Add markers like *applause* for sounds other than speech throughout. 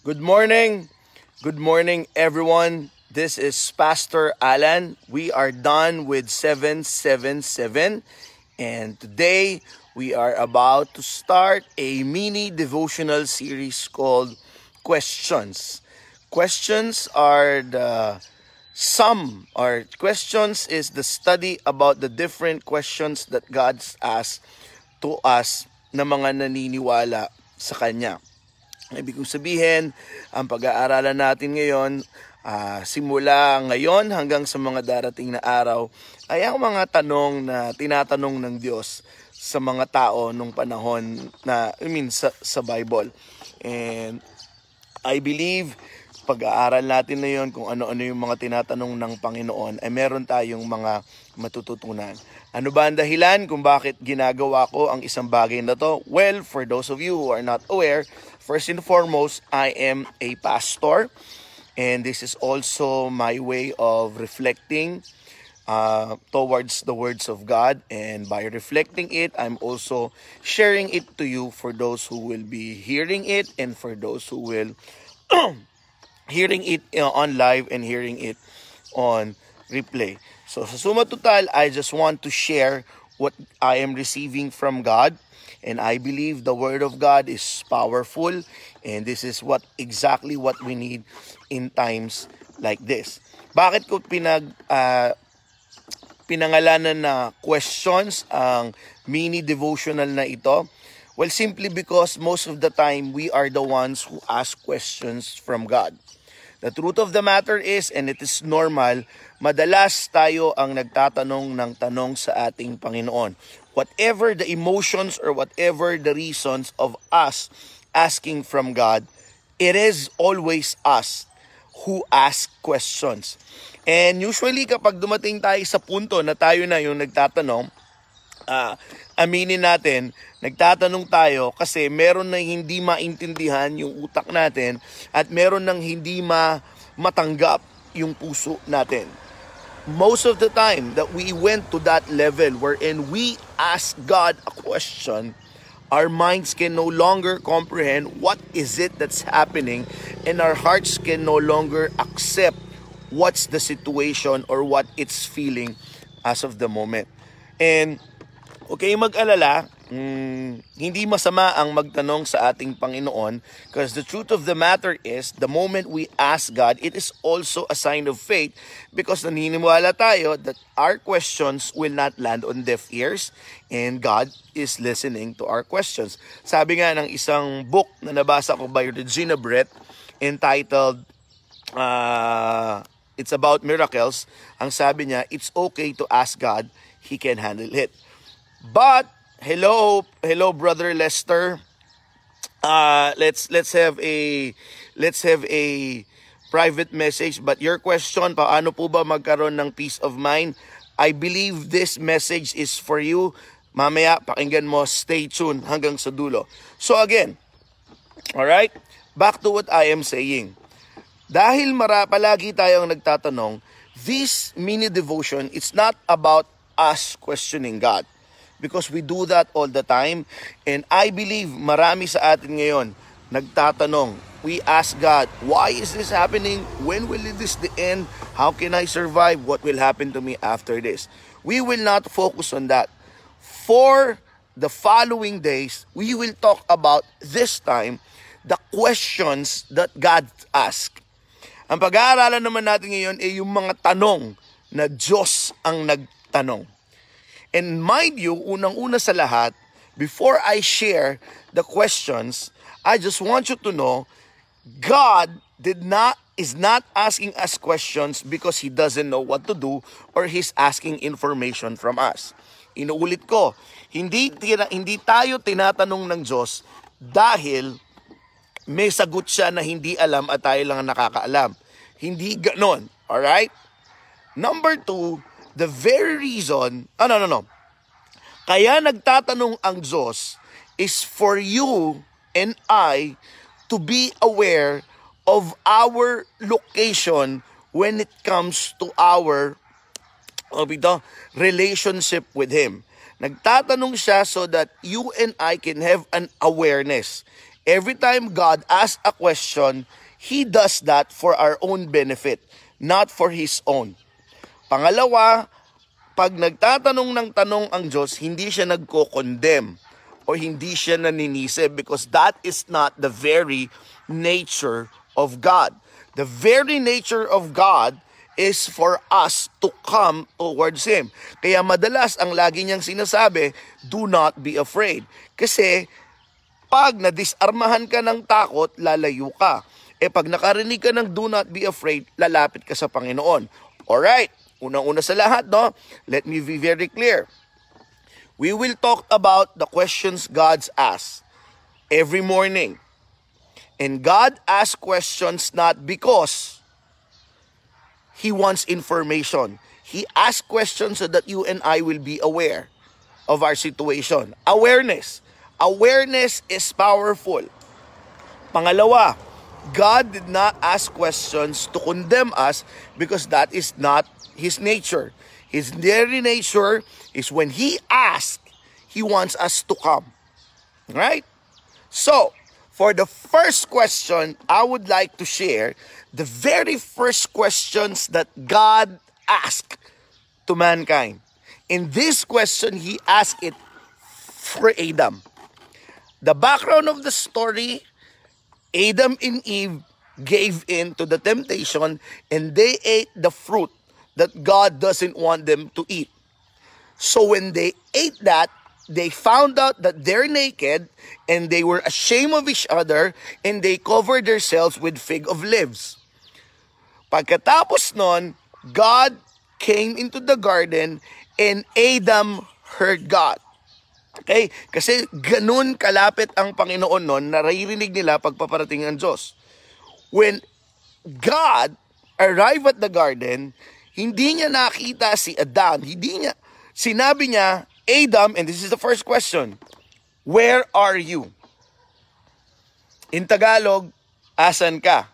Good morning. Good morning, everyone. This is Pastor Alan. We are done with 777, and today we are about to start a mini devotional series called Questions. Questions are the sum, or questions is the study about the different questions that God's asked to us na mga naniniwala sa Kanya. Ibig kong sabihin, ang pag-aaralan natin ngayon, uh, simula ngayon hanggang sa mga darating na araw, ay ang mga tanong na tinatanong ng Diyos sa mga tao nung panahon na, I mean, sa, sa Bible. And I believe, pag-aaral natin na yon kung ano-ano yung mga tinatanong ng Panginoon, ay meron tayong mga matututunan. Ano ba ang dahilan kung bakit ginagawa ko ang isang bagay na to? Well, for those of you who are not aware, first and foremost, I am a pastor. And this is also my way of reflecting uh, towards the words of God. And by reflecting it, I'm also sharing it to you for those who will be hearing it and for those who will *clears throat* hearing it uh, on live and hearing it on replay. So sa suma total, I just want to share what I am receiving from God. And I believe the Word of God is powerful. And this is what exactly what we need in times like this. Bakit ko pinag uh, pinangalanan na questions ang mini devotional na ito? Well, simply because most of the time we are the ones who ask questions from God. The truth of the matter is, and it is normal, madalas tayo ang nagtatanong ng tanong sa ating Panginoon. Whatever the emotions or whatever the reasons of us asking from God, it is always us who ask questions. And usually kapag dumating tayo sa punto na tayo na yung nagtatanong, uh, aminin natin, nagtatanong tayo kasi meron na hindi maintindihan yung utak natin at meron nang hindi ma matanggap yung puso natin. Most of the time that we went to that level wherein we ask God a question, our minds can no longer comprehend what is it that's happening and our hearts can no longer accept what's the situation or what it's feeling as of the moment. And Okay, mag-alala, mm, hindi masama ang magtanong sa ating Panginoon because the truth of the matter is, the moment we ask God, it is also a sign of faith because naniniwala tayo that our questions will not land on deaf ears and God is listening to our questions. Sabi nga ng isang book na nabasa ko by Regina Brett entitled uh, It's About Miracles, ang sabi niya, it's okay to ask God, He can handle it. But hello, hello brother Lester. Uh let's let's have a let's have a private message but your question paano po ba magkaroon ng peace of mind? I believe this message is for you. Mamaya pakinggan mo, stay tuned hanggang sa dulo. So again, all right? Back to what I am saying. Dahil mara palagi tayong nagtatanong, this mini devotion it's not about us questioning God because we do that all the time. And I believe marami sa atin ngayon nagtatanong, we ask God, why is this happening? When will this the end? How can I survive? What will happen to me after this? We will not focus on that. For the following days, we will talk about this time the questions that God asked. Ang pag-aaralan naman natin ngayon ay yung mga tanong na Diyos ang nagtanong. And mind you, unang-una sa lahat, before I share the questions, I just want you to know, God did not is not asking us questions because He doesn't know what to do or He's asking information from us. Inuulit ko, hindi, hindi tayo tinatanong ng Diyos dahil may sagot siya na hindi alam at tayo lang nakakaalam. Hindi ganon. Alright? Number two, the very reason, ah no, no, no. Kaya nagtatanong ang Diyos is for you and I to be aware of our location when it comes to our oh, ito, relationship with Him. Nagtatanong siya so that you and I can have an awareness. Every time God asks a question, He does that for our own benefit, not for His own. Pangalawa, pag nagtatanong ng tanong ang Diyos, hindi siya nagko-condemn o hindi siya naninisi because that is not the very nature of God. The very nature of God is for us to come towards Him. Kaya madalas ang lagi niyang sinasabi, do not be afraid. Kasi pag nadisarmahan ka ng takot, lalayo ka. E pag nakarinig ka ng do not be afraid, lalapit ka sa Panginoon. Alright, unang-una sa lahat, no? Let me be very clear. We will talk about the questions God's asks every morning. And God asks questions not because He wants information. He asks questions so that you and I will be aware of our situation. Awareness. Awareness is powerful. Pangalawa, God did not ask questions to condemn us because that is not His nature. His very nature is when He asks, He wants us to come. Right? So, for the first question, I would like to share the very first questions that God asked to mankind. In this question, He asked it for Adam. The background of the story Adam and Eve gave in to the temptation and they ate the fruit that God doesn't want them to eat. So when they ate that, they found out that they're naked and they were ashamed of each other and they covered themselves with fig of leaves. Pagkatapos nun, God came into the garden and Adam heard God. Okay? Kasi ganun kalapit ang Panginoon noon, naririnig nila pagpaparating ang Diyos. When God arrived at the garden, hindi niya nakita si Adam, hindi niya, sinabi niya, Adam, and this is the first question, where are you? In Tagalog, asan ka?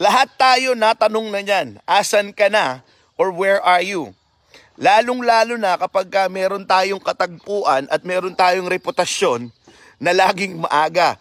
Lahat tayo natanong na niyan, asan ka na or where are you? Lalong-lalo na kapag ka meron tayong katagpuan at meron tayong reputasyon na laging maaga.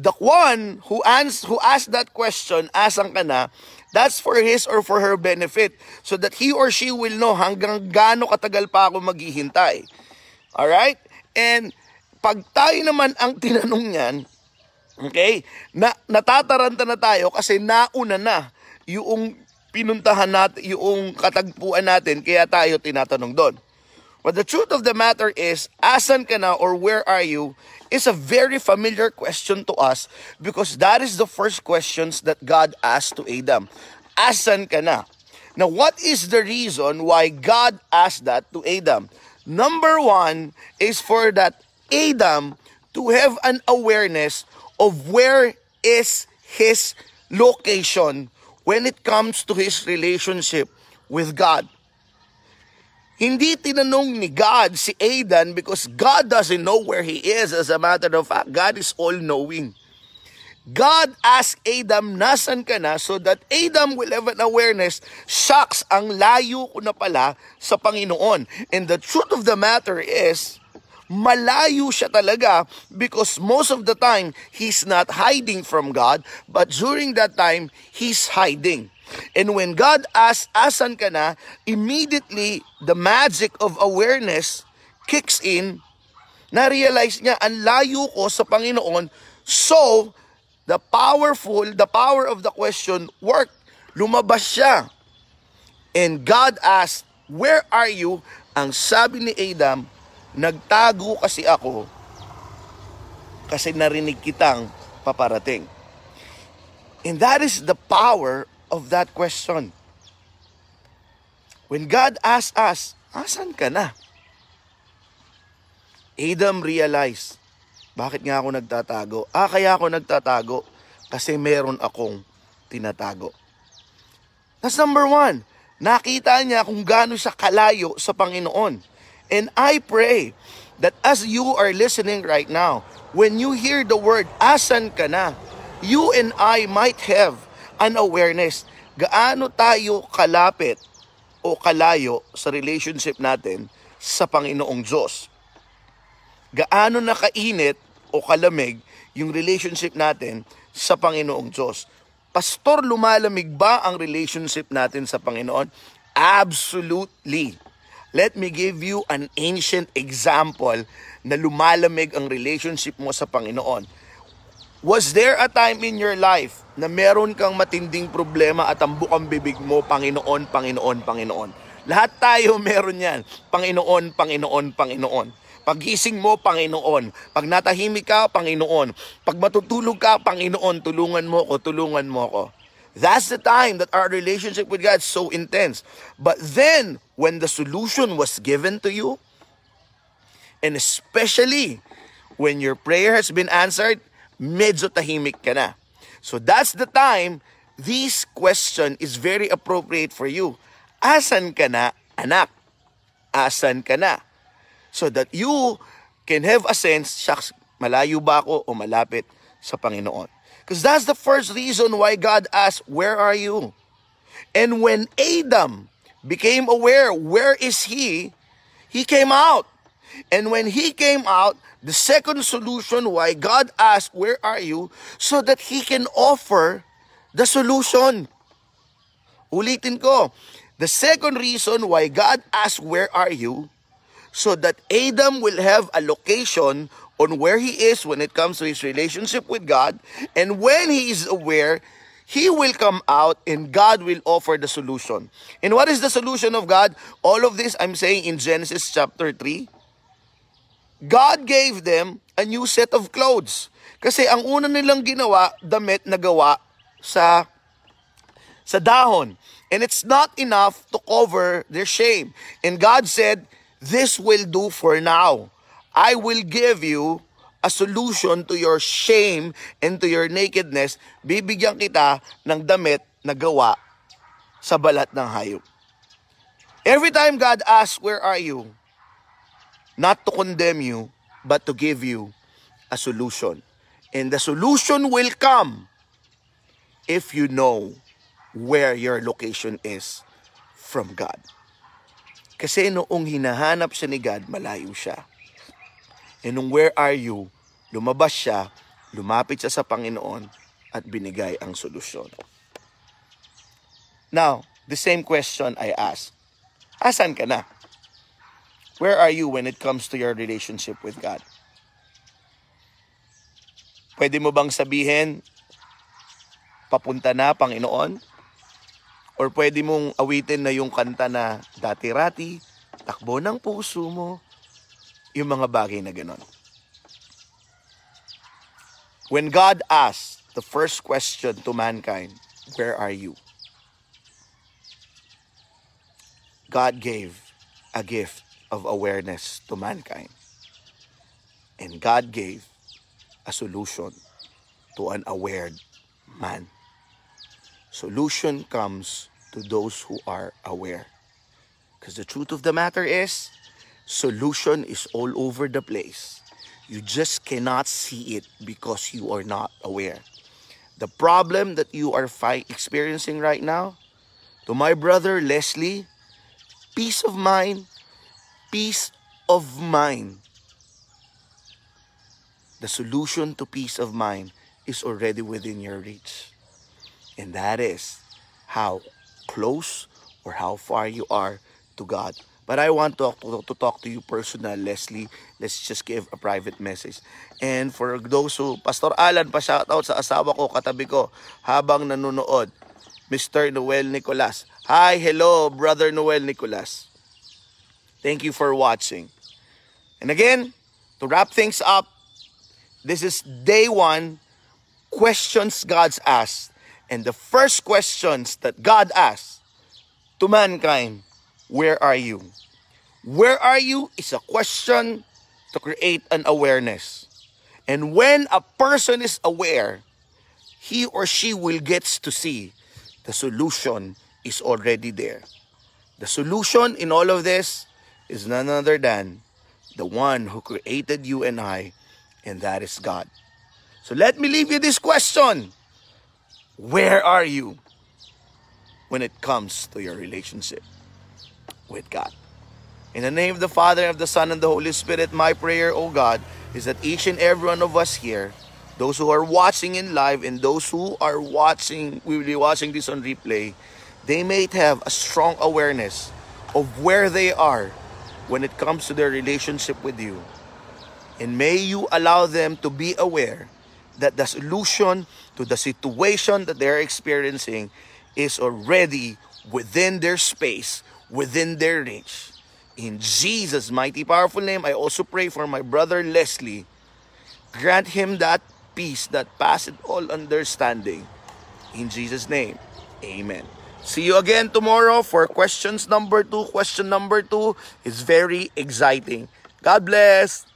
The one who, ans- who asked that question, asan ka na, that's for his or for her benefit so that he or she will know hanggang gaano katagal pa ako maghihintay. Alright? And pag tayo naman ang tinanong niyan, okay, na, natataranta na tayo kasi nauna na yung pinuntahan natin, yung katagpuan natin, kaya tayo tinatanong doon. But the truth of the matter is, asan ka na or where are you is a very familiar question to us because that is the first questions that God asked to Adam. Asan ka na? Now, what is the reason why God asked that to Adam? Number one is for that Adam to have an awareness of where is his location when it comes to his relationship with God. Hindi tinanong ni God si Adam because God doesn't know where he is. As a matter of fact, God is all-knowing. God asked Adam, nasan ka na? So that Adam will have an awareness, shucks, ang layo ko na pala sa Panginoon. And the truth of the matter is, malayo siya talaga because most of the time, he's not hiding from God, but during that time, he's hiding. And when God asks, asan ka na, immediately, the magic of awareness kicks in, na-realize niya, ang layo ko sa Panginoon, so, the powerful, the power of the question worked. Lumabas siya. And God asked, where are you? Ang sabi ni Adam, nagtago kasi ako kasi narinig kitang paparating. And that is the power of that question. When God asks us, asan ka na? Adam realized, bakit nga ako nagtatago? Ah, kaya ako nagtatago kasi meron akong tinatago. That's number one. Nakita niya kung gaano siya kalayo sa Panginoon. And I pray that as you are listening right now, when you hear the word, asan ka na, you and I might have an awareness gaano tayo kalapit o kalayo sa relationship natin sa Panginoong Diyos. Gaano na kainit o kalamig yung relationship natin sa Panginoong Diyos. Pastor, lumalamig ba ang relationship natin sa Panginoon? Absolutely. Let me give you an ancient example na lumalamig ang relationship mo sa Panginoon. Was there a time in your life na meron kang matinding problema at ang bukang bibig mo, Panginoon, Panginoon, Panginoon? Lahat tayo meron yan. Panginoon, Panginoon, Panginoon. Pagising mo, Panginoon. Pag natahimik ka, Panginoon. Pag matutulog ka, Panginoon, tulungan mo ko, tulungan mo ko. That's the time that our relationship with God is so intense. But then, when the solution was given to you, and especially when your prayer has been answered, medyo tahimik ka na. So that's the time this question is very appropriate for you. Asan ka na, anak? Asan ka na? So that you can have a sense, shucks, malayo ba ako o malapit sa Panginoon? Because that's the first reason why God asked, Where are you? And when Adam became aware, where is he? He came out. And when he came out, the second solution why God asked, Where are you? So that he can offer the solution. Ulitin ko. The second reason why God asked, Where are you? So that Adam will have a location on where he is when it comes to his relationship with God. And when he is aware, he will come out and God will offer the solution. And what is the solution of God? All of this I'm saying in Genesis chapter 3. God gave them a new set of clothes. Kasi ang una nilang ginawa, damit na gawa sa sa dahon. And it's not enough to cover their shame. And God said, this will do for now. I will give you a solution to your shame and to your nakedness. Bibigyan kita ng damit na gawa sa balat ng hayop. Every time God asks, where are you? Not to condemn you, but to give you a solution. And the solution will come if you know where your location is from God. Kasi noong hinahanap siya ni God, malayo siya. And nung where are you, lumabas siya, lumapit siya sa Panginoon at binigay ang solusyon. Now, the same question I ask. Asan ka na? Where are you when it comes to your relationship with God? Pwede mo bang sabihin, papunta na, Panginoon? Or pwede mong awitin na yung kanta na dati-rati, takbo ng puso mo, yung mga bagay na ganon. When God asked the first question to mankind, where are you? God gave a gift of awareness to mankind. And God gave a solution to an aware man. Solution comes to those who are aware. Because the truth of the matter is, solution is all over the place. You just cannot see it because you are not aware. The problem that you are fi- experiencing right now, to my brother Leslie, peace of mind, peace of mind. The solution to peace of mind is already within your reach. And that is how close or how far you are to God. But I want to, to, to talk to you personal, Leslie. Let's just give a private message. And for those who, Pastor Alan, pa-shoutout sa asawa ko, katabi ko, habang nanonood, Mr. Noel Nicolas. Hi, hello, Brother Noel Nicolas. Thank you for watching. And again, to wrap things up, this is day one, questions God's asked. And the first questions that God asked to mankind, where are you? Where are you is a question to create an awareness. And when a person is aware, he or she will gets to see the solution is already there. The solution in all of this is none other than the one who created you and I, and that is God. So let me leave you this question. Where are you when it comes to your relationship with God? In the name of the Father, and of the Son, and the Holy Spirit, my prayer, O God, is that each and every one of us here, those who are watching in live and those who are watching, we will be watching this on replay, they may have a strong awareness of where they are when it comes to their relationship with you. And may you allow them to be aware that the solution to the situation that they're experiencing is already within their space, within their reach. In Jesus' mighty powerful name, I also pray for my brother Leslie. Grant him that peace that passeth all understanding. In Jesus' name, amen. See you again tomorrow for questions number two. Question number two is very exciting. God bless.